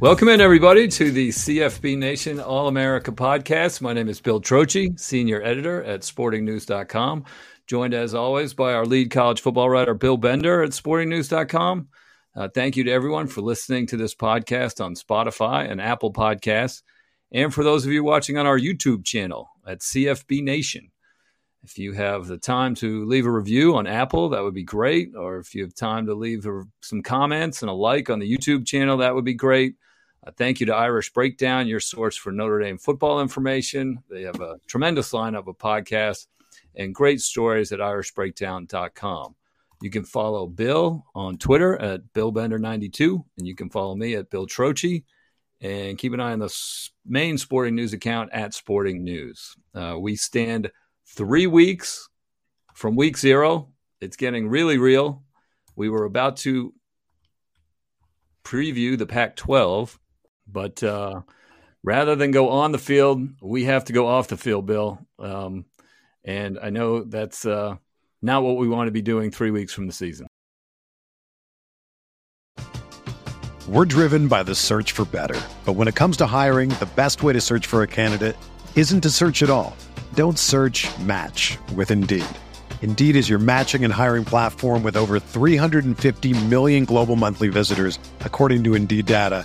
Welcome in, everybody, to the CFB Nation All America podcast. My name is Bill Trocchi, senior editor at sportingnews.com. Joined, as always, by our lead college football writer, Bill Bender at sportingnews.com. Uh, thank you to everyone for listening to this podcast on Spotify and Apple Podcasts, and for those of you watching on our YouTube channel at CFB Nation. If you have the time to leave a review on Apple, that would be great. Or if you have time to leave some comments and a like on the YouTube channel, that would be great. Thank you to Irish Breakdown, your source for Notre Dame football information. They have a tremendous lineup of podcasts and great stories at irishbreakdown.com. You can follow Bill on Twitter at BillBender92, and you can follow me at Bill Trocchi. And keep an eye on the main sporting news account at Sporting News. Uh, we stand three weeks from week zero. It's getting really real. We were about to preview the Pac 12 but uh, rather than go on the field, we have to go off the field, Bill. Um, and I know that's uh, not what we want to be doing three weeks from the season. We're driven by the search for better. But when it comes to hiring, the best way to search for a candidate isn't to search at all. Don't search match with Indeed. Indeed is your matching and hiring platform with over 350 million global monthly visitors, according to Indeed data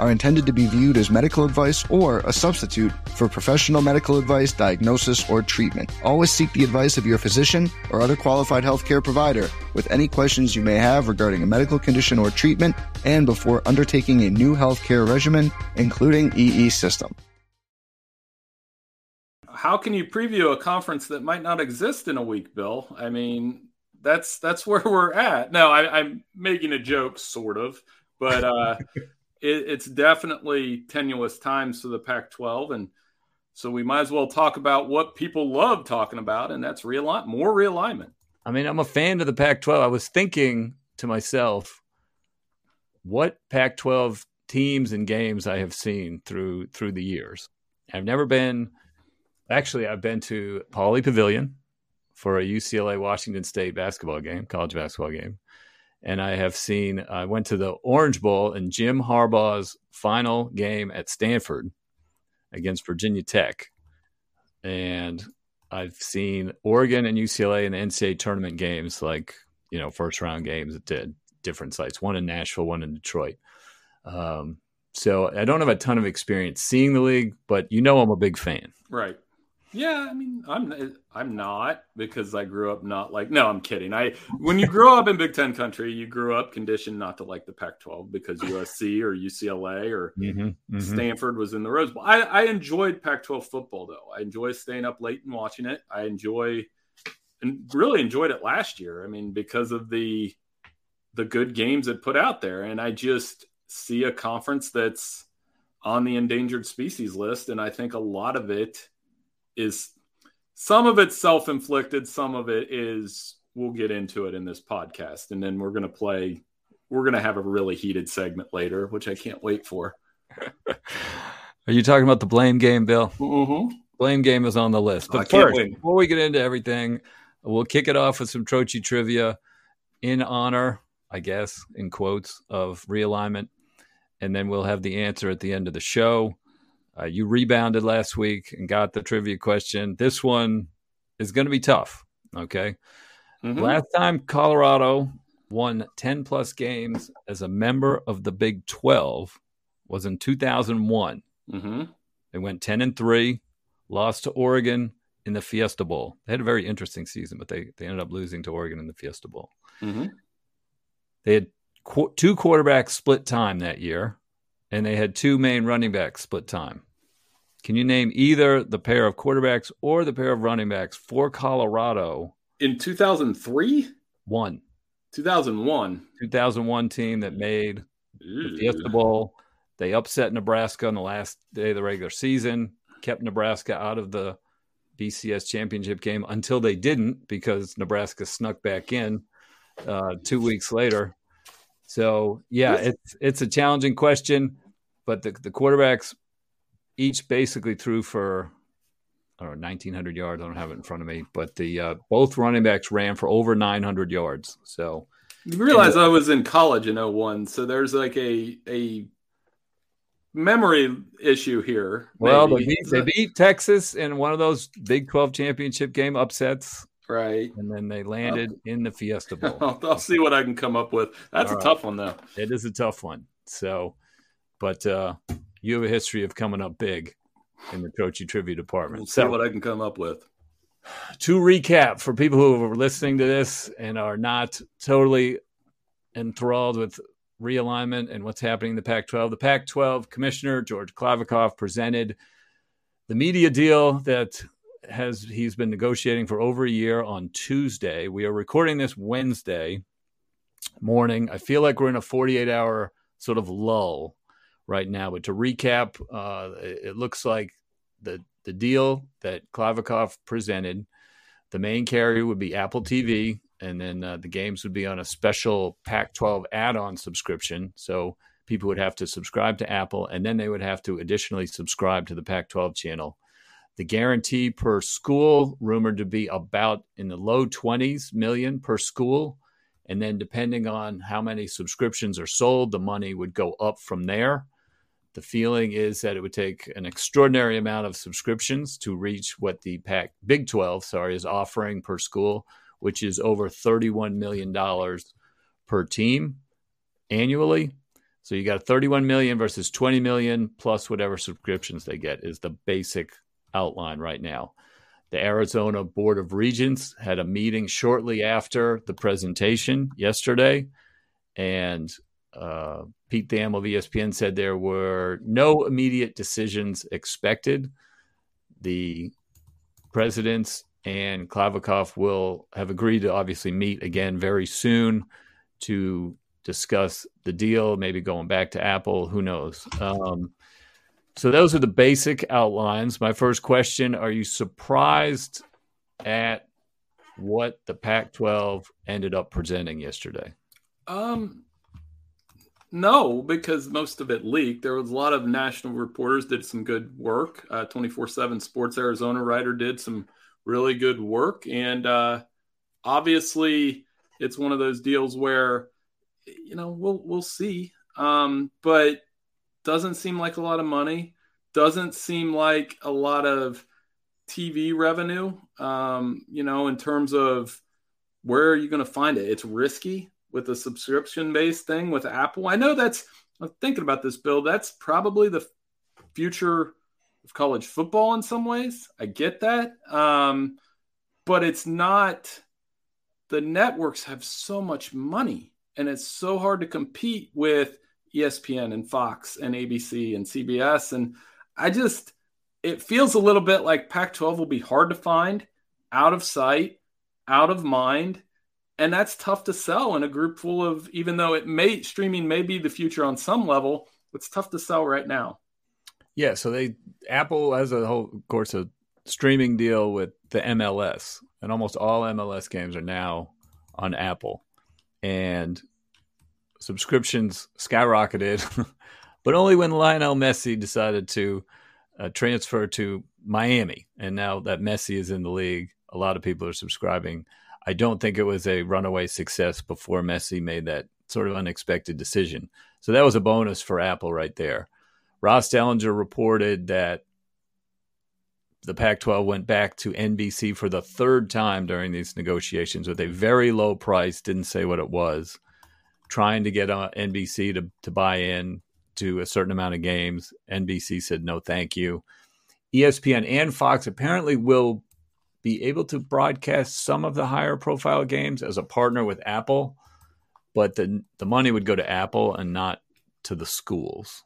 are intended to be viewed as medical advice or a substitute for professional medical advice, diagnosis, or treatment. Always seek the advice of your physician or other qualified healthcare provider with any questions you may have regarding a medical condition or treatment and before undertaking a new healthcare regimen, including EE system. how can you preview a conference that might not exist in a week, Bill? I mean, that's that's where we're at. No, I, am making a joke, sort of, but uh, it, it's definitely tenuous times for the Pac-12, and so we might as well talk about what people love talking about, and that's realignment, more realignment. I mean, I'm a fan of the Pac-12. I was thinking to myself, what Pac-12 teams and games I have seen through through the years. I've never been. Actually, I've been to Pauley Pavilion for a UCLA Washington State basketball game, college basketball game. And I have seen, I went to the Orange Bowl and Jim Harbaugh's final game at Stanford against Virginia Tech. And I've seen Oregon and UCLA in the NCAA tournament games, like, you know, first round games at different sites, one in Nashville, one in Detroit. Um, so I don't have a ton of experience seeing the league, but you know I'm a big fan. Right. Yeah, I mean, I'm I'm not because I grew up not like. No, I'm kidding. I when you grow up in Big Ten country, you grew up conditioned not to like the Pac-12 because USC or UCLA or mm-hmm, mm-hmm. Stanford was in the Rose Bowl. I, I enjoyed Pac-12 football though. I enjoy staying up late and watching it. I enjoy and really enjoyed it last year. I mean, because of the the good games it put out there, and I just see a conference that's on the endangered species list, and I think a lot of it is some of it's self-inflicted, some of it is we'll get into it in this podcast, and then we're gonna play. We're gonna have a really heated segment later, which I can't wait for. Are you talking about the blame game, Bill? Mm-hmm. Blame game is on the list. But first, wait. before we get into everything, we'll kick it off with some Trocchi trivia in honor, I guess, in quotes, of realignment and then we'll have the answer at the end of the show. Uh, you rebounded last week and got the trivia question. This one is going to be tough. Okay. Mm-hmm. Last time Colorado won 10 plus games as a member of the Big 12 was in 2001. Mm-hmm. They went 10 and 3, lost to Oregon in the Fiesta Bowl. They had a very interesting season, but they, they ended up losing to Oregon in the Fiesta Bowl. Mm-hmm. They had qu- two quarterbacks split time that year, and they had two main running backs split time. Can you name either the pair of quarterbacks or the pair of running backs for Colorado in 2003? One. 2001. 2001 team that made Ew. the Fiesta Bowl. They upset Nebraska on the last day of the regular season, kept Nebraska out of the BCS championship game until they didn't because Nebraska snuck back in uh, two weeks later so yeah, it's it's a challenging question, but the the quarterbacks each basically threw for I don't know, 1900 yards. I don't have it in front of me, but the uh, both running backs ran for over 900 yards. So you realize the, I was in college in 01, so there's like a a memory issue here. Well, they beat, they beat Texas in one of those Big 12 championship game upsets. Right. And then they landed in the Fiesta Bowl. I'll, I'll, see what I can come up with. That's All a right. tough one, though. It is a tough one. So, but uh, you have a history of coming up big in the Trocchi trivia department. We'll see so, what I can come up with. To recap, for people who are listening to this and are not totally enthralled with realignment and what's happening in the Pac 12, the Pac 12 commissioner, George Kliavkoff, presented the media deal that has he's been negotiating for over a year on Tuesday. We are recording this Wednesday morning. I feel like we're in a 48 hour sort of lull right now. But to recap, uh, it looks like the the deal that Kliavkoff presented, the main carrier would be Apple TV, and then uh, the games would be on a special Pac-12 add-on subscription. So people would have to subscribe to Apple, and then they would have to additionally subscribe to the Pac-12 channel the guarantee per school rumored to be about in the low 20s million per school. And then depending on how many subscriptions are sold, the money would go up from there. The feeling is that it would take an extraordinary amount of subscriptions to reach what the Pac Big 12, sorry, is offering per school, which is over $31 million per team annually. So you got 31 million versus 20 million plus whatever subscriptions they get is the basic outline right now. The Arizona Board of Regents had a meeting shortly after the presentation yesterday, and uh, Pete Thamel of ESPN said there were no immediate decisions expected. The presidents and Kliavkoff will have agreed to obviously meet again very soon to discuss the deal, maybe going back to Apple. Who knows? Um, so those are the basic outlines. My first question: Are you surprised at what the Pac-12 ended up presenting yesterday? Um, no, because most of it leaked. There was a lot of national reporters did some good work. Twenty four seven Sports Arizona writer did some really good work, and uh, obviously it's one of those deals where you know we'll we'll see, um, but doesn't seem like a lot of money. Doesn't seem like a lot of TV revenue. Um, you know, in terms of where are you going to find it? It's risky with a subscription based thing with Apple. I know that's I'm thinking about this, Bill. That's probably the future of college football in some ways. I get that. Um, but it's not the networks have so much money and it's so hard to compete with ESPN and Fox and ABC and CBS. And I just, it feels a little bit like Pac 12 will be hard to find, out of sight, out of mind. And that's tough to sell in a group full of, even though it may, streaming may be the future on some level, it's tough to sell right now. Yeah. So they, Apple has a whole, of course, a streaming deal with the MLS, and almost all MLS games are now on Apple. And subscriptions skyrocketed, but only when Lionel Messi decided to uh, transfer to Miami. And now that Messi is in the league, a lot of people are subscribing. I don't think it was a runaway success before Messi made that sort of unexpected decision. So that was a bonus for Apple right there. Ross Dellenger reported that the Pac 12 went back to NBC for the third time during these negotiations with a very low price, didn't say what it was, trying to get uh, NBC to, to buy in to a certain amount of games. NBC said no, thank you. ESPN and Fox apparently will be able to broadcast some of the higher profile games as a partner with Apple, but the the money would go to Apple and not to the schools,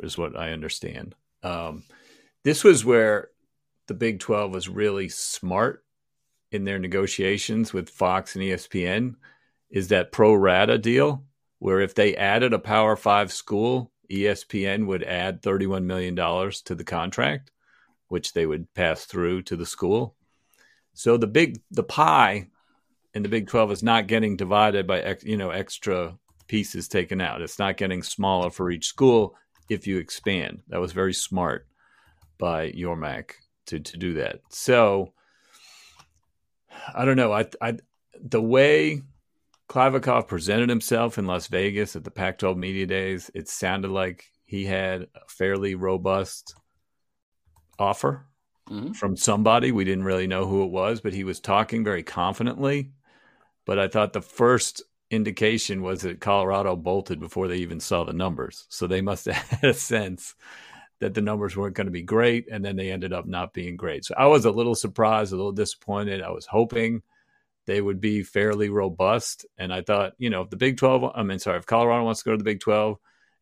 is what I understand. Um, this was where the Big 12 was really smart in their negotiations with Fox and ESPN is that pro rata deal, where if they added a Power Five school, ESPN would add $31 million to the contract, which they would pass through to the school. So the big, the pie in the Big 12 is not getting divided by, you know, extra pieces taken out. It's not getting smaller for each school if you expand. That was very smart by Yormark to, to do that. So I don't know. I, I, the way Kliavkoff presented himself in Las Vegas at the Pac 12 Media Days, it sounded like he had a fairly robust offer mm-hmm. from somebody. We didn't really know who it was, but he was talking very confidently. But I thought the first indication was that Colorado bolted before they even saw the numbers. So they must have had a sense that the numbers weren't going to be great. And then they ended up not being great. So I was a little surprised, a little disappointed. I was hoping they would be fairly robust. And I thought, you know, if the Big 12, I mean, sorry, if Colorado wants to go to the Big 12,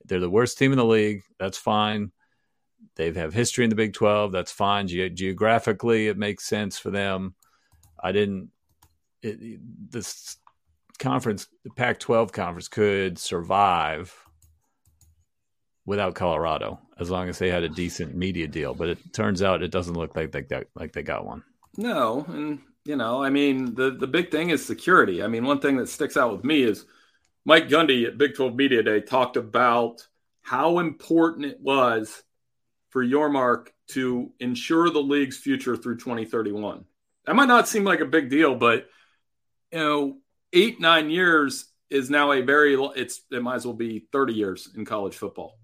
they're the worst team in the league. That's fine. They have history in the Big 12. That's fine. Ge- geographically, it makes sense for them. I didn't, it, this conference, the Pac 12 conference could survive without Colorado as long as they had a decent media deal. But it turns out it doesn't look like they like they got one. No. And you know, I mean, the the big thing is security. I mean, one thing that sticks out with me is Mike Gundy at Big 12 Media Day talked about how important it was for Yormark to ensure the league's future through 2031. That might not seem like a big deal, but you know, eight nine years is now a very it's it might as well be 30 years in college football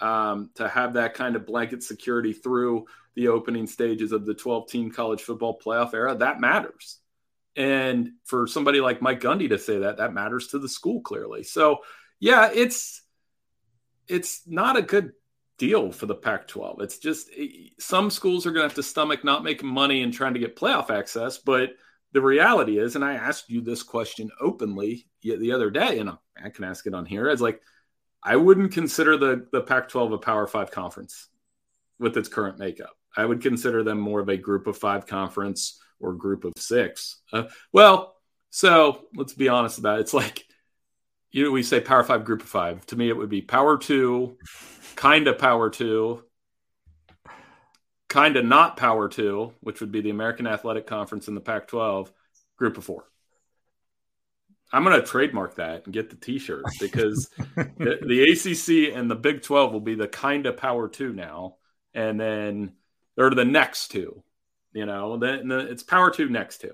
um, to have that kind of blanket security through the opening stages of the 12 team college football playoff era, that matters. And for somebody like Mike Gundy to say that, that matters to the school clearly. So, yeah, it's it's not a good deal for the Pac 12. It's just some schools are going to have to stomach not making money and trying to get playoff access. But the reality is, and I asked you this question openly the other day, and I can ask it on here, is like, I wouldn't consider the, the Pac 12 a Power Five conference with its current makeup. I would consider them more of a group of five conference or group of six. Uh, well, so let's be honest about it. It's like, you know, we say power five, group of five. To me, it would be power two, kind of power two, kind of not power two, which would be the American Athletic Conference and the Pac 12, group of four. I'm going to trademark that and get the T-shirt because the, the, ACC and the Big 12 will be the kind of power two now, and then they're the next two. You know, then the, it's power two next two.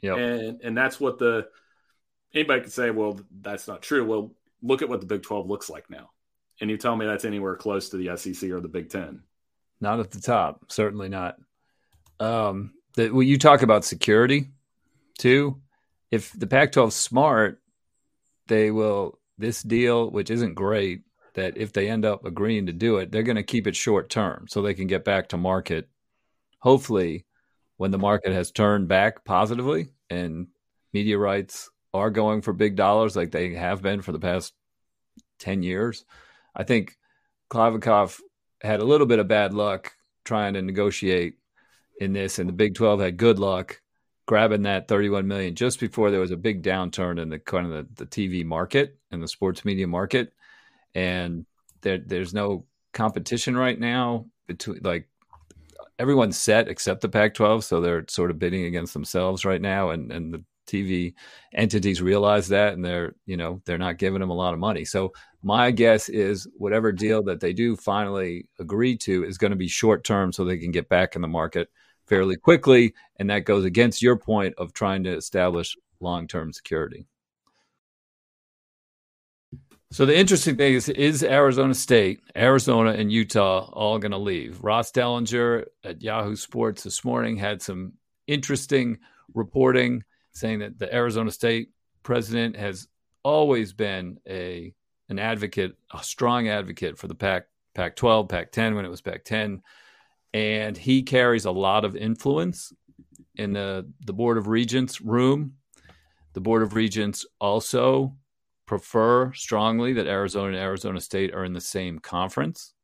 Yeah, and and that's what the anybody could say. Well, that's not true. Well, look at what the Big 12 looks like now, and you tell me that's anywhere close to the SEC or the Big Ten. Not at the top, certainly not. Um, that when you talk about security, too if the Pac 12 is smart, they will, this deal, which isn't great, that if they end up agreeing to do it, they're going to keep it short term so they can get back to market. Hopefully, when the market has turned back positively and media rights are going for big dollars like they have been for the past 10 years, I think Kliavkoff had a little bit of bad luck trying to negotiate in this, and the Big 12 had good luck grabbing that 31 million just before there was a big downturn in the kind of the, the TV market and the sports media market. And there, there's no competition right now between like everyone's set except the Pac 12. So they're sort of bidding against themselves right now. And, and the TV entities realize that and they're, you know, they're not giving them a lot of money. So my guess is whatever deal that they do finally agree to is going to be short term so they can get back in the market fairly quickly. And that goes against your point of trying to establish long term security. So the interesting thing is, is Arizona State, Arizona, and Utah all going to leave? Ross Dellenger at Yahoo Sports this morning had some interesting reporting saying that the Arizona State president has always been a an advocate, a strong advocate for the Pac Pac 12, Pac 10 when it was Pac 10 and he carries a lot of influence in the the board of regents room. The board of regents also prefer strongly that Arizona and Arizona State are in the same conference.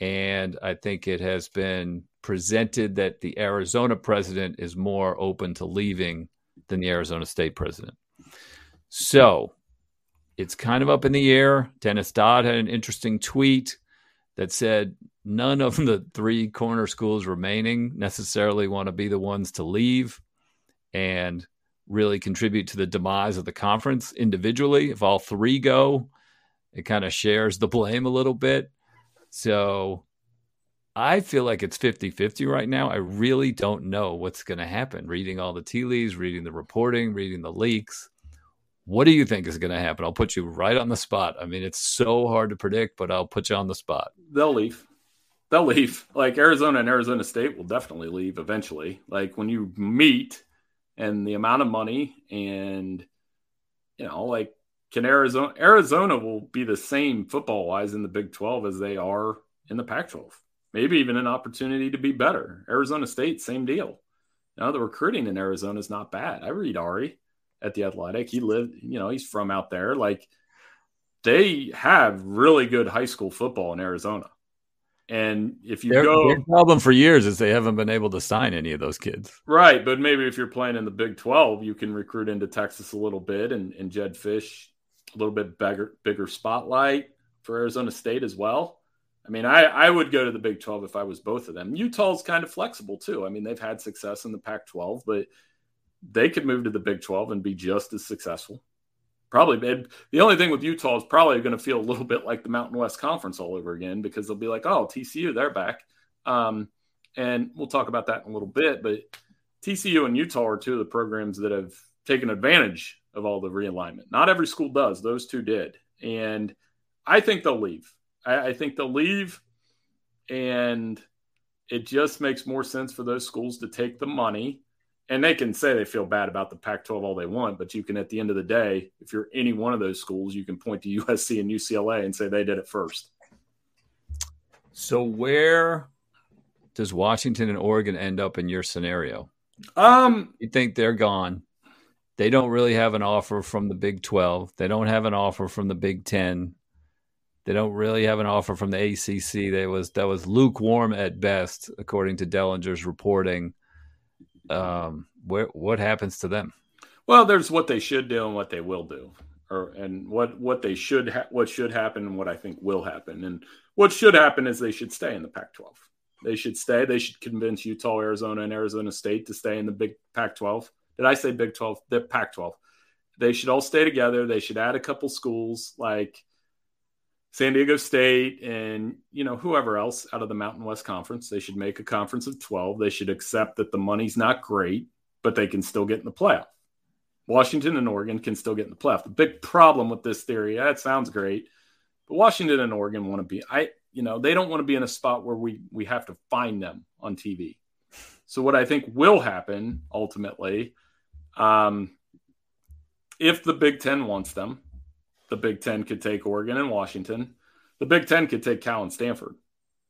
And I think it has been presented that the Arizona president is more open to leaving than the Arizona State president. So it's kind of up in the air. Dennis Dodd had an interesting tweet that said none of the three corner schools remaining necessarily want to be the ones to leave and really contribute to the demise of the conference individually. If all three go, it kind of shares the blame a little bit. So I feel like it's 50 50 right now. I really don't know what's going to happen. Reading all the tea leaves, reading the reporting, reading the leaks. What do you think is going to happen? I'll put you right on the spot. I mean, it's so hard to predict, but I'll put you on the spot. They'll leave they'll leave. Like Arizona and Arizona State will definitely leave eventually. Like when you meet and the amount of money and you know, like can Arizona Arizona will be the same football wise in the Big 12 as they are in the Pac 12. Maybe even an opportunity to be better. Arizona State, same deal. Now the recruiting in Arizona is not bad. I read Ari at the Athletic. He lived, you know, he's from out there. Like they have really good high school football in Arizona. And if you their, go, their problem for years is they haven't been able to sign any of those kids. Right, but maybe if you're playing in the Big Twelve, you can recruit into Texas a little bit, and, and Jedd Fisch a little bit bigger bigger spotlight for Arizona State as well. I mean, I, I would go to the Big 12 if I was both of them. Utah's kind of flexible too. I mean, they've had success in the Pac 12, but they could move to the Big 12 and be just as successful. Probably the only thing with Utah is probably going to feel a little bit like the Mountain West Conference all over again because they'll be like, oh, TCU, they're back. Um, and we'll talk about that in a little bit. But TCU and Utah are two of the programs that have taken advantage of all the realignment. Not every school does, those two did. And I think they'll leave. I, I think they'll leave. And it just makes more sense for those schools to take the money and they can say they feel bad about the Pac 12 all they want, but you can, at the end of the day, if you're any one of those schools, you can point to USC and UCLA and say they did it first. So, where does Washington and Oregon end up in your scenario? Um, you think they're gone? They don't really have an offer from the Big 12. They don't have an offer from the Big 10. They don't really have an offer from the ACC. That was that was lukewarm at best, according to Dellenger's reporting. Um, where what happens to them? Well, there's what they should do and what they will do, or and what what they should ha- what should happen and what I think will happen. And what should happen is they should stay in the Pac-12. They should stay. They should convince Utah, Arizona, and Arizona State to stay in the Big Pac-12. Did I say Big 12? The Pac-12. They should all stay together. They should add a couple schools like San Diego State and you know whoever else out of the Mountain West Conference. They should make a conference of 12. They should accept that the money's not great, but they can still get in the playoff. Washington and Oregon can still get in the playoff. The big problem with this theory, that sounds great, but Washington and Oregon want to be I you know, they don't want to be in a spot where we we have to find them on TV. So what I think will happen ultimately um if the Big 10 wants them, the Big Ten could take Oregon and Washington. The Big Ten could take Cal and Stanford.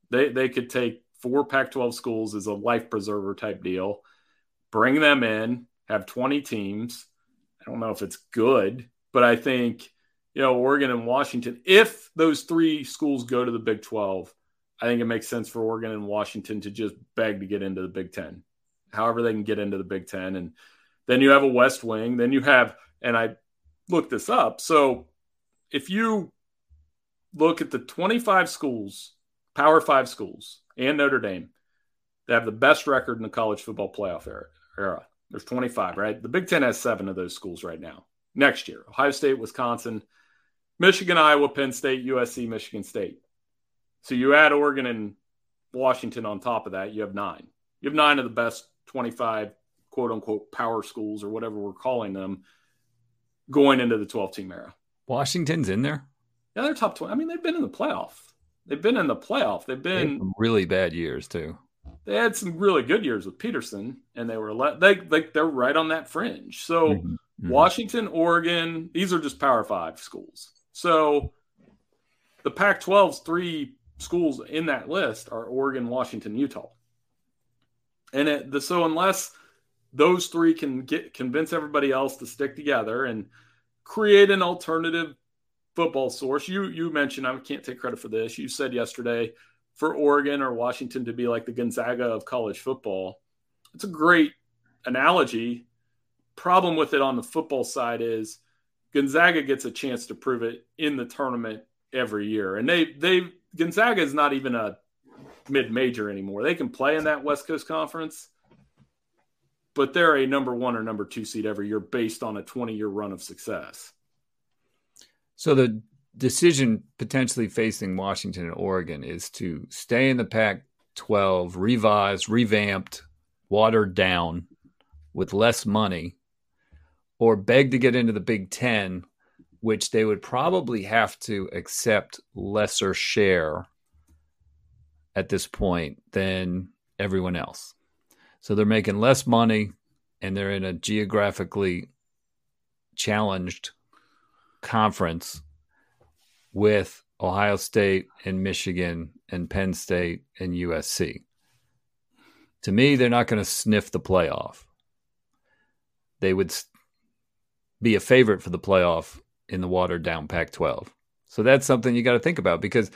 They they could take four Pac-12 schools as a life preserver type deal, bring them in, have 20 teams. I don't know if it's good, but I think you know Oregon and Washington. If those three schools go to the Big 12, I think it makes sense for Oregon and Washington to just beg to get into the Big Ten, however they can get into the Big Ten, and then you have a West Wing. Then you have, and I looked this up, so if you look at the 25 schools, Power Five schools, and Notre Dame that have the best record in the college football playoff era. There's 25, right? The Big Ten has seven of those schools right now. Next year, Ohio State, Wisconsin, Michigan, Iowa, Penn State, USC, Michigan State. So you add Oregon and Washington on top of that, you have nine. You have nine of the best 25 quote unquote power schools or whatever we're calling them going into the 12 team era. Washington's in there. Yeah, they're top twenty. I mean, they've been in the playoff. They've been in the playoff. They've been they really bad years too. They had some really good years with Petersen, and they were let they like they're right on that fringe. So mm-hmm. Mm-hmm. Washington, Oregon, these are just Power Five schools. So the Pac-12's three schools in that list are Oregon, Washington, Utah, and it, the, so unless those three can get convince everybody else to stick together and create an alternative football source. You you mentioned I can't take credit for this. You said yesterday for Oregon or Washington to be like the Gonzaga of college football. It's a great analogy. Problem with it on the football side is Gonzaga gets a chance to prove it in the tournament every year. And they they Gonzaga is not even a mid-major anymore. They can play in that West Coast Conference but they're a number one or number two seed every year based on a 20 year run of success. So the decision potentially facing Washington and Oregon is to stay in the Pac 12, revised, revamped, watered down with less money, or beg to get into the Big Ten, which they would probably have to accept lesser share at this point than everyone else. So they're making less money and they're in a geographically challenged conference with Ohio State and Michigan and Penn State and USC. To me, they're not going to sniff the playoff. They would be a favorite for the playoff in the watered down Pac 12. So that's something you got to think about because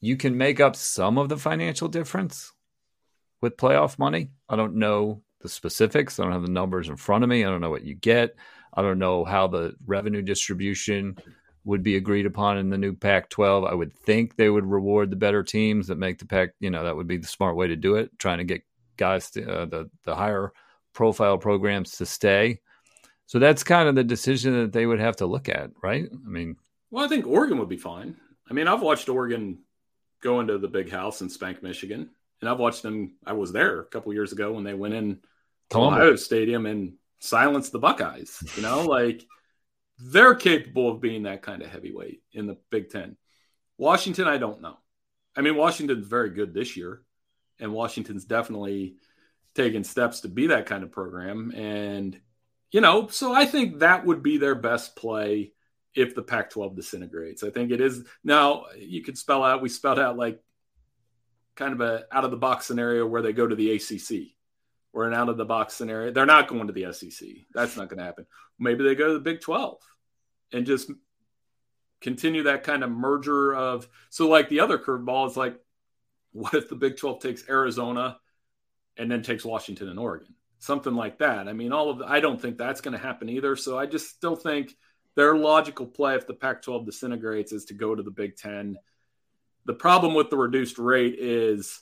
you can make up some of the financial difference with playoff money. I don't know the specifics. I don't have the numbers in front of me. I don't know what you get. I don't know how the revenue distribution would be agreed upon in the new Pac 12. I would think they would reward the better teams that make the Pac, you know, that would be the smart way to do it, trying to get guys to uh, the, the higher profile programs to stay. So that's kind of the decision that they would have to look at, right? I mean, well, I think Oregon would be fine. I mean, I've watched Oregon go into the big house and spank Michigan and I've watched them. I was there a couple years ago when they went in to Ohio Stadium and silenced the Buckeyes. You know, like they're capable of being that kind of heavyweight in the Big Ten. Washington, I don't know. I mean, Washington's very good this year, and Washington's definitely taken steps to be that kind of program. And you know, so I think that would be their best play if the Pac 12 disintegrates. I think it is now you could spell out, we spelled out like kind of a out of the box scenario where they go to the ACC or an out of the box scenario. They're not going to the SEC. That's not going to happen. Maybe they go to the Big 12 and just continue that kind of merger of so like the other curveball is like what if the Big 12 takes Arizona and then takes Washington and Oregon? Something like that. I mean, all of the, I don't think that's going to happen either. So I just still think their logical play if the Pac 12 disintegrates is to go to the Big 10. The problem with the reduced rate is,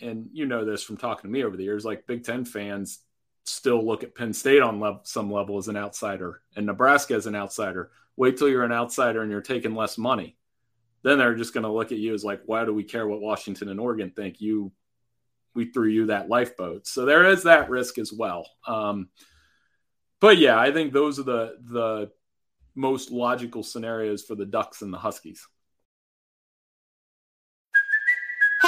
and you know this from talking to me over the years, like Big 10 fans still look at Penn State on some level as an outsider and Nebraska as an outsider. Wait till you're an outsider and you're taking less money. Then they're just going to look at you as like, why do we care what Washington and Oregon think? You, we threw you that lifeboat. So there is that risk as well. Um, but yeah, I think those are the the most logical scenarios for the Ducks and the Huskies.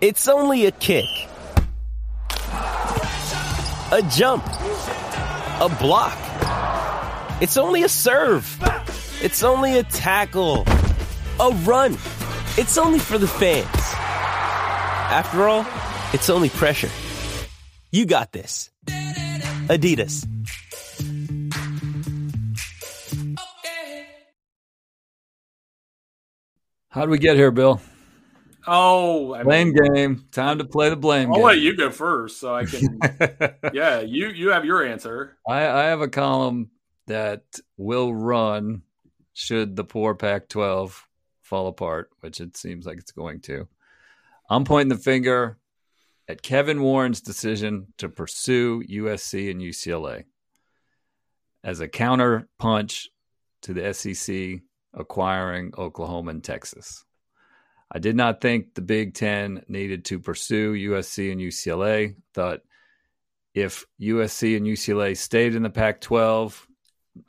It's only a kick, a jump, a block. It's only a serve. It's only a tackle, a run. It's only for the fans. After all, it's only pressure. You got this. Adidas. How do we get here, Bill? Oh, I blame mean, game. Time to play the blame I'll game. let you go first, so I can. yeah, you you have your answer. I, I have a column that will run should the poor Pac-12 fall apart, which it seems like it's going to. I'm pointing the finger at Kevin Warren's decision to pursue USC and UCLA as a counter punch to the SEC acquiring Oklahoma and Texas. I did not think the Big Ten needed to pursue USC and UCLA. Thought if USC and UCLA stayed in the Pac 12,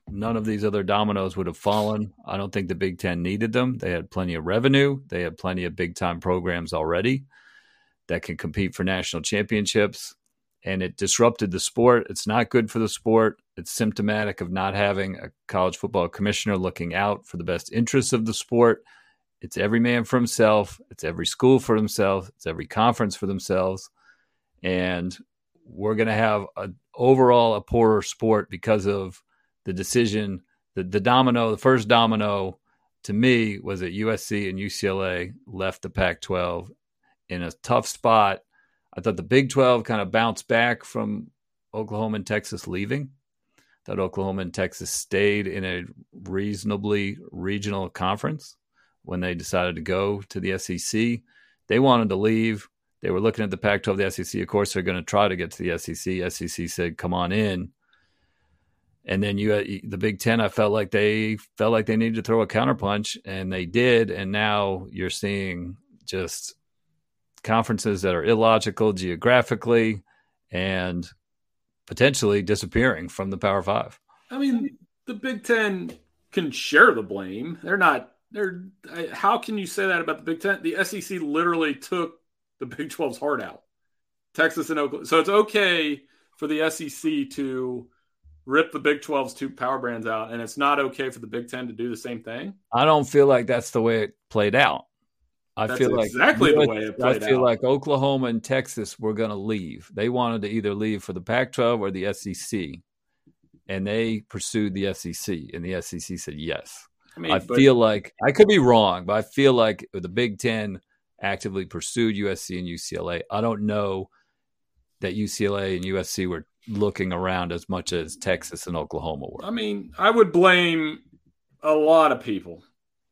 none of these other dominoes would have fallen. I don't think the Big Ten needed them. They had plenty of revenue, they had plenty of big time programs already that can compete for national championships. And it disrupted the sport. It's not good for the sport. It's symptomatic of not having a college football commissioner looking out for the best interests of the sport it's every man for himself. It's every school for themselves. It's every conference for themselves. And we're going to have a, overall a poorer sport because of the decision. The, the domino, the first domino to me was that USC and UCLA left the Pac 12 in a tough spot. I thought the Big 12 kind of bounced back from Oklahoma and Texas leaving. That Oklahoma and Texas stayed in a reasonably regional conference when they decided to go to the SEC. They wanted to leave. They were looking at the Pac 12, the SEC. Of course, they're going to try to get to the SEC. SEC said, come on in. And then you, uh, the Big Ten, I felt like they felt like they needed to throw a counterpunch, and they did. And now you're seeing just conferences that are illogical geographically and potentially disappearing from the Power Five. I mean, the Big Ten can share the blame. They're not they're how can you say that about the Big Ten? The SEC literally took the Big 12's heart out. Texas and Oklahoma. So it's okay for the SEC to rip the Big 12's two power brands out, and it's not okay for the Big Ten to do the same thing. I don't feel like that's the way it played out. I that's feel like exactly the way it played I feel out. like Oklahoma and Texas were going to leave. They wanted to either leave for the Pac-12 or the SEC, and they pursued the SEC, and the SEC said yes. I, mean, I but, feel like I could be wrong, but I feel like the Big Ten actively pursued USC and UCLA. I don't know that UCLA and USC were looking around as much as Texas and Oklahoma were. I mean, I would blame a lot of people.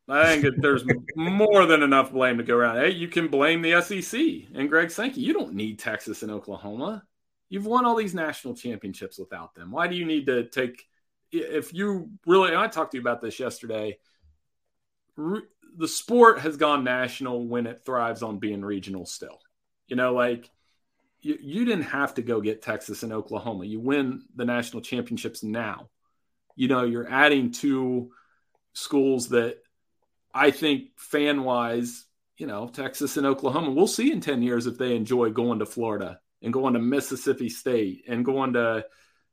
I think that there's more than enough blame to go around. Hey, you can blame the SEC and Greg Sankey. You don't need Texas and Oklahoma. You've won all these national championships without them. Why do you need to take if you really, I talked to you about this yesterday. Re, the sport has gone national when it thrives on being regional still. You know, like you, you didn't have to go get Texas and Oklahoma. You win the national championships now. You know, you're adding two schools that I think fan wise, you know, Texas and Oklahoma, we'll see in 10 years if they enjoy going to Florida and going to Mississippi State and going to,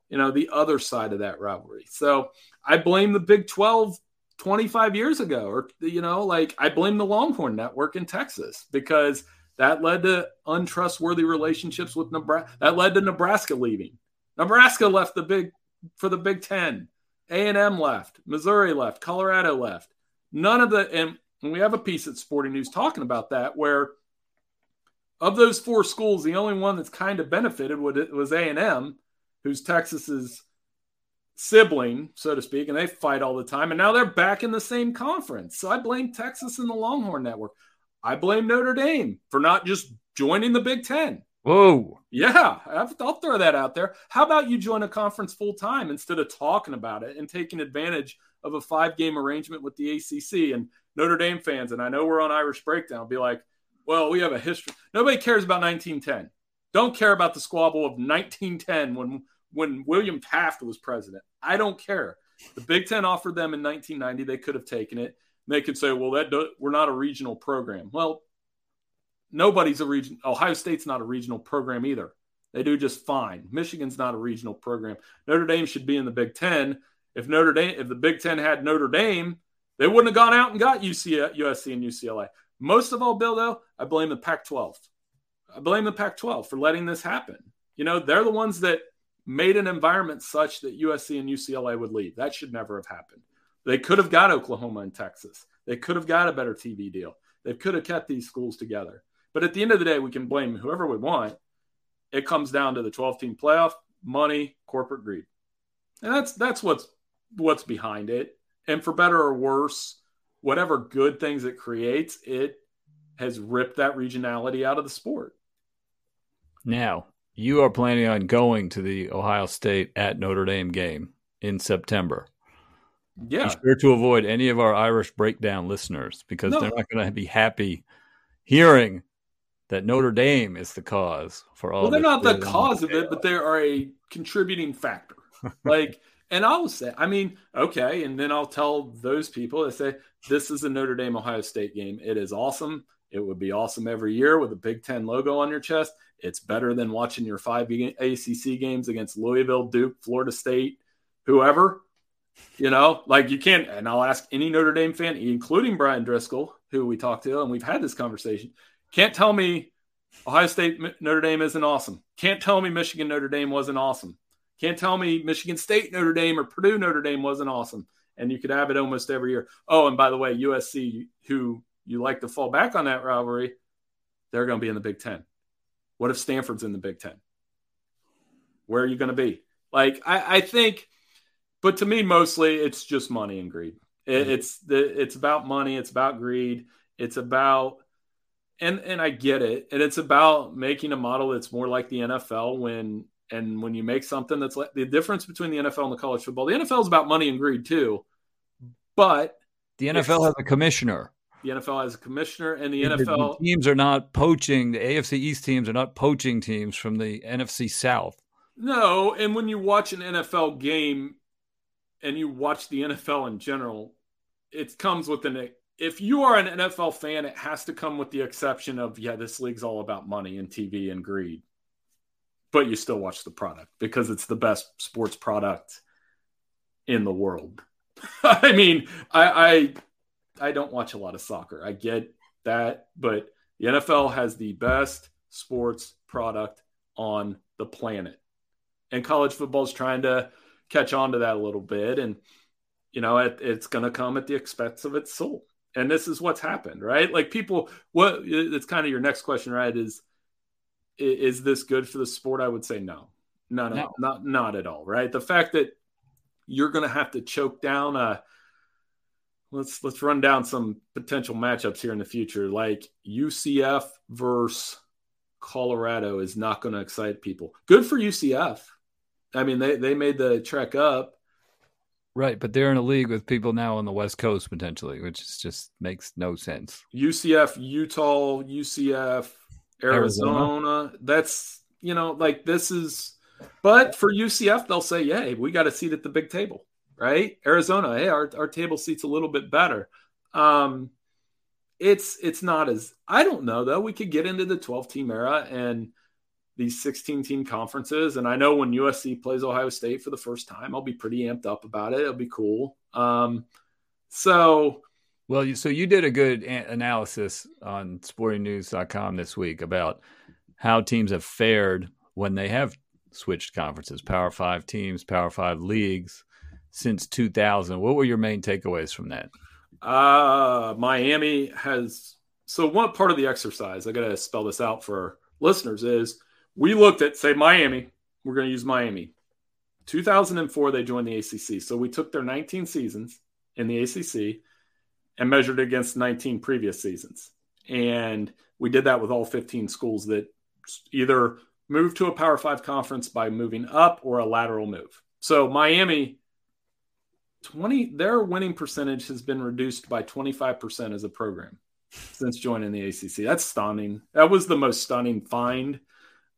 you know, the other side of that rivalry. So I blame the Big 12 25 years ago, or, you know, like I blame the Longhorn Network in Texas because that led to untrustworthy relationships with Nebraska. That led to Nebraska leaving. Nebraska left the big for the Big Ten. A&M left. Missouri left. Colorado left. None of the and we have a piece at Sporting News talking about that where of those four schools, the only one that's kind of benefited was A&M, who's Texas's sibling, so to speak, and they fight all the time. And now they're back in the same conference. So I blame Texas and the Longhorn Network. I blame Notre Dame for not just joining the Big Ten. Whoa. Yeah, I'll throw that out there. How about you join a conference full time instead of talking about it and taking advantage of a five game arrangement with the ACC? And Notre Dame fans, and I know we're on Irish Breakdown, be like, well, we have a history. Nobody cares about 1910. Don't care about the squabble of 1910 when when William Taft was president. I don't care. The Big Ten offered them in 1990. They could have taken it. They could say, well, that do, we're not a regional program. Well, nobody's a region. Ohio State's not a regional program either. They do just fine. Michigan's not a regional program. Notre Dame should be in the Big Ten. If Notre Dame, if the Big Ten had Notre Dame, they wouldn't have gone out and got UC, USC and UCLA. Most of all, Bill, though, I blame the Pac 12. I blame the Pac 12 for letting this happen. You know, they're the ones that made an environment such that USC and UCLA would leave. That should never have happened. They could have got Oklahoma and Texas. They could have got a better TV deal. They could have kept these schools together. But at the end of the day, we can blame whoever we want. It comes down to the 12 team playoff, money, corporate greed. And that's that's what's what's behind it. And for better or worse, whatever good things it creates, it has ripped that regionality out of the sport. Now, you are planning on going to the Ohio State at Notre Dame game in September. Yeah. Be sure to avoid any of our Irish breakdown listeners because no. they're not going to be happy hearing that Notre Dame is the cause for all. Well, they're not the cause of it, but they are a contributing factor. like and I'll say, I mean, okay, and then I'll tell those people that say this is a Notre Dame Ohio State game. It is awesome. It would be awesome every year with a Big Ten logo on your chest. It's better than watching your five ACC games against Louisville, Duke, Florida State, whoever. You know, like you can't. And I'll ask any Notre Dame fan, including Bryan Driskell, who we talked to, and we've had this conversation. Can't tell me Ohio State Notre Dame isn't awesome. Can't tell me Michigan Notre Dame wasn't awesome. Can't tell me Michigan State Notre Dame or Purdue Notre Dame wasn't awesome. And you could have it almost every year. Oh, and by the way, USC, who you like to fall back on that rivalry, they're going to be in the Big Ten. What if Stanford's in the Big Ten? Where are you going to be? Like, I, I, think, but to me, mostly it's just money and greed. It, mm-hmm. it's the, it's about money. It's about greed. It's about, and and I get it, and it's about making a model that's more like the NFL when and when you make something that's like the difference between the NFL and the college football, the NFL is about money and greed too. But the NFL has a commissioner. The NFL has a commissioner, and the, the NFL teams are not poaching. The AFC East teams are not poaching teams from the NFC South. No, and when you watch an NFL game, and you watch the NFL in general, it comes with an. If you are an NFL fan, it has to come with the exception of yeah, this league's all about money and TV and greed but you still watch the product because it's the best sports product in the world. I mean, I, I I don't watch a lot of soccer. I get that, but the NFL has the best sports product on the planet. And college football is trying to catch on to that a little bit. And, you know, it, it's going to come at the expense of its soul. And this is what's happened, right? Like people, what it's kind of your next question, right? Is is this good for the sport? I would say no. No, no, no. not not at all. Right. The fact that you're going to have to choke down a let's let's run down some potential matchups here in the future. Like UCF versus Colorado is not going to excite people. Good for UCF. I mean, they they made the trek up. Right, but they're in a league with people now on the West Coast potentially, which just makes no sense. UCF, Utah, UCF, Arizona. Arizona. That's you know, like this is but for UCF, they'll say, "Yay, we got a seat at the big table." Right? Arizona, hey, our, our table seat's a little bit better. Um, it's it's not as I don't know though. We could get into the 12 team era and these 16 team conferences. And I know when USC plays Ohio State for the first time, I'll be pretty amped up about it. It'll be cool. Um, so, well, so you did a good a- analysis on sportingnews.com this week about how teams have fared when they have switched conferences, Power Five teams, Power Five leagues since 2000. What were your main takeaways from that? Uh, Miami has. So, one part of the exercise, I got to spell this out for listeners, is we looked at, say, Miami. We're going to use Miami. 2004, they joined the ACC. So, we took their 19 seasons in the ACC and measured against 19 previous seasons. And we did that with all 15 schools that either moved to a Power Five conference by moving up or a lateral move. So, Miami 20 their winning percentage has been reduced by 25% as a program since joining the ACC. That's stunning. That was the most stunning find.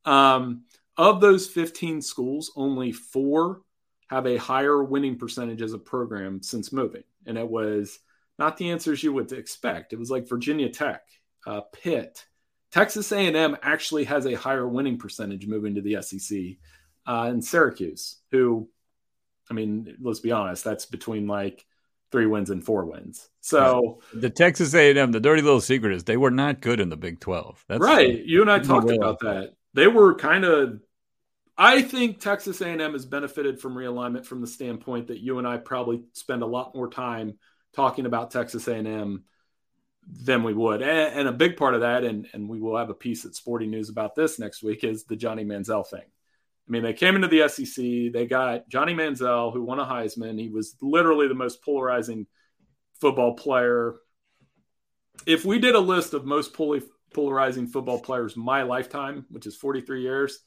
Um, of those 15 schools, only four have a higher winning percentage as a program since moving. And it was not the answers you would expect. It was like Virginia Tech, uh, Pitt, Texas A&M actually has a higher winning percentage moving to the SEC, uh, and Syracuse, who I mean, let's be honest, that's between like three wins and four wins. So the Texas A&M, the dirty little secret is they were not good in the Big 12. That's right. you and I talked about that. They were kind of I think Texas A&M has benefited from realignment from the standpoint that you and I probably spend a lot more time talking about Texas A&M than we would. And, and a big part of that, and, and we will have a piece at Sporting News about this next week, is the Johnny Manziel thing. I mean, they came into the SEC. They got Johnny Manziel, who won a Heisman. He was literally the most polarizing football player. If we did a list of most polarizing football players my lifetime, which is 43 years,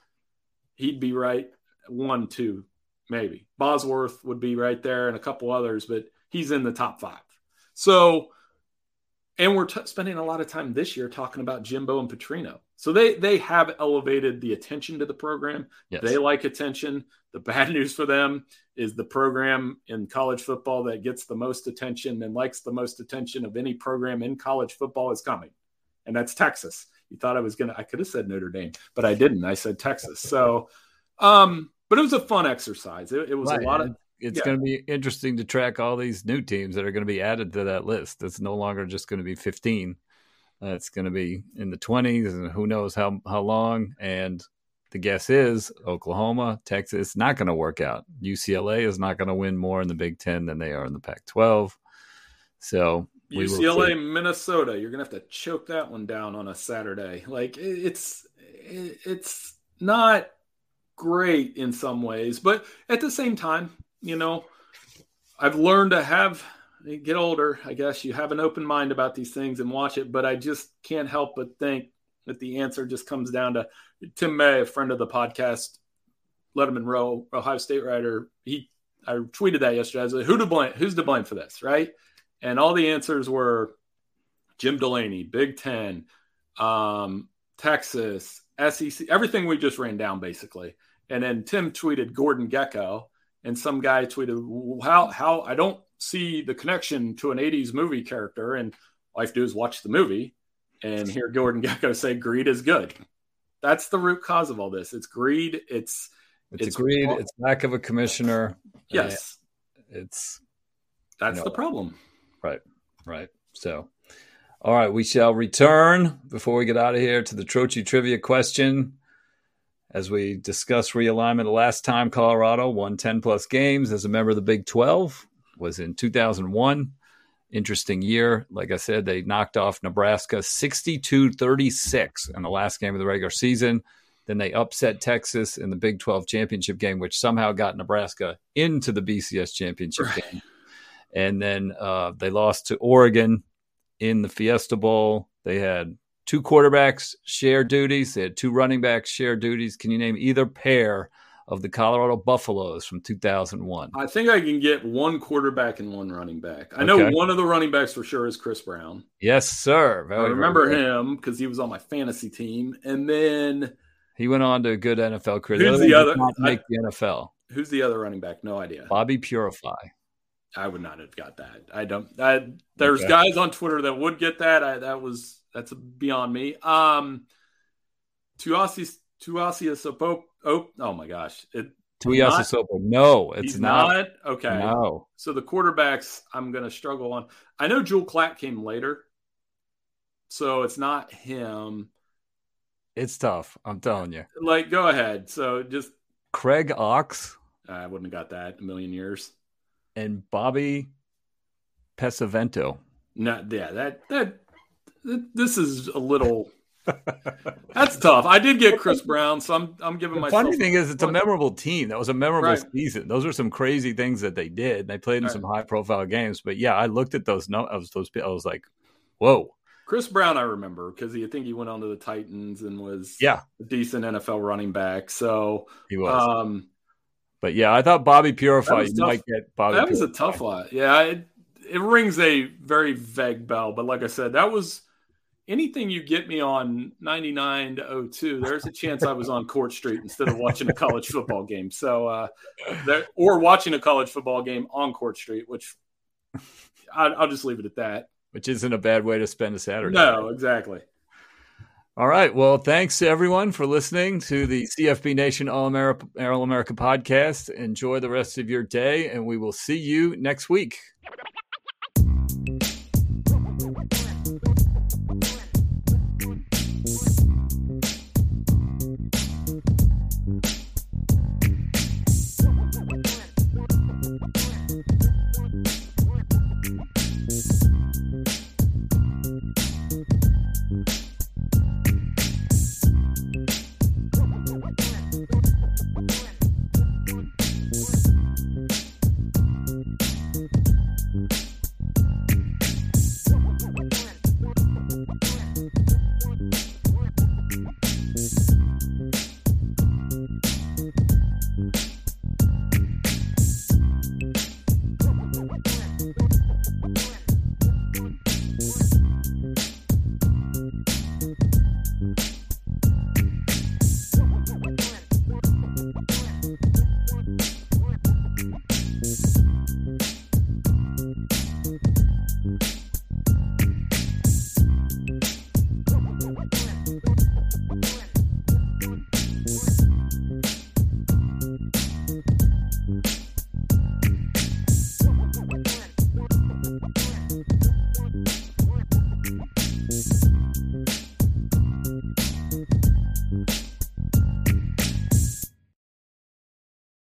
he'd be right one, two, maybe. Bosworth would be right there and a couple others, but he's in the top five. So, and we're t- spending a lot of time this year talking about Jimbo and Petrino. So they they have elevated the attention to the program. Yes. They like attention. The bad news for them is the program in college football that gets the most attention and likes the most attention of any program in college football is coming. And that's Texas. You thought I was going to I could have said Notre Dame, but I didn't. I said Texas. So um but it was a fun exercise. It, it was right. a lot of it's yeah. going to be interesting to track all these new teams that are going to be added to that list. It's no longer just going to be 15 it's going to be in the 20s, and who knows how, how long. And the guess is Oklahoma, Texas, not going to work out. UCLA is not going to win more in the Big Ten than they are in the Pac 12. So UCLA, Minnesota, you're going to have to choke that one down on a Saturday. Like it's it's not great in some ways, but at the same time, you know, I've learned to have get older, I guess you have an open mind about these things and watch it. But I just can't help but think that the answer just comes down to Tim May, a friend of the podcast, Letterman Row, Ohio State writer. He I tweeted that yesterday. I was like, who to blame? Who's to blame for this, right? And all the answers were Jim Delaney, Big Ten, um, Texas, SEC, everything we just ran down basically. And then Tim tweeted Gordon Gekko, and some guy tweeted, "How how I don't see the connection to an 80s movie character and all I have to do is watch the movie and hear Gordon Gekko say greed is good. That's the root cause of all this. It's greed. It's it's, it's greed. All, it's lack of a commissioner. Yes, it's that's you know, the problem. Right, right. So, all right, we shall return before we get out of here to the Trocchi trivia question. As we discuss realignment, the last time Colorado won 10 plus games as a member of the Big 12 was in 2001. Interesting year. Like I said, they knocked off Nebraska 62 36 in the last game of the regular season. Then they upset Texas in the Big 12 championship game, which somehow got Nebraska into the BCS championship right. game. And then uh, they lost to Oregon in the Fiesta Bowl. They had two quarterbacks share duties. They had two running backs share duties. Can you name either pair of the Colorado Buffaloes from 2001? I think I can get one quarterback and one running back. I know one of the running backs for sure is Chris Brown. Yes, sir. Very, I remember him because he was on my fantasy team, and then he went on to a good NFL career. Who's the other? Make I, the NFL. Who's the other running back? No idea. Bobby Purify. I would not have got that. I don't. I, there's Okay. guys on Twitter that would get that. I, that was that's beyond me. Um, Tuasi Tuasi Sopo. Oh, oh my gosh! It, Tuiasa Not- Sopo. No, it's not. not. Okay. No. So the quarterbacks, I'm going to struggle on. I know Joel Klatt came later, so it's not him. It's tough. I'm telling you. Like, go ahead. So just Craig Ochs I wouldn't have got that a million years. and Bobby Pesavento. No, yeah, that that, that this is a little. That's tough. I did get Chris Brown, so I'm I'm giving The myself. funny thing is, it's a memorable team. That was a memorable Right. season. Those are some crazy things that they did. They played in Right. some high profile games. But yeah, I looked at those. No, I was those. I was like, whoa. Chris Brown, I remember because he I think he went on to the Titans and was Yeah, a decent NFL running back. So he was. um, but yeah, I thought Bobby Purify. You tough. might get Bobby. that was a tough lot. Yeah, it, it rings a very vague bell, but like I said, that was anything you get me on 99 to 02. There's a chance I was on Court Street instead of watching a college football game. So, uh, there, or watching a college football game on Court Street, which I, I'll just leave it at that. which isn't a bad way to spend a Saturday. No, exactly. All right. Well, thanks everyone for listening to the CFB Nation All America, All America podcast. Enjoy the rest of your day, and we will see you next week.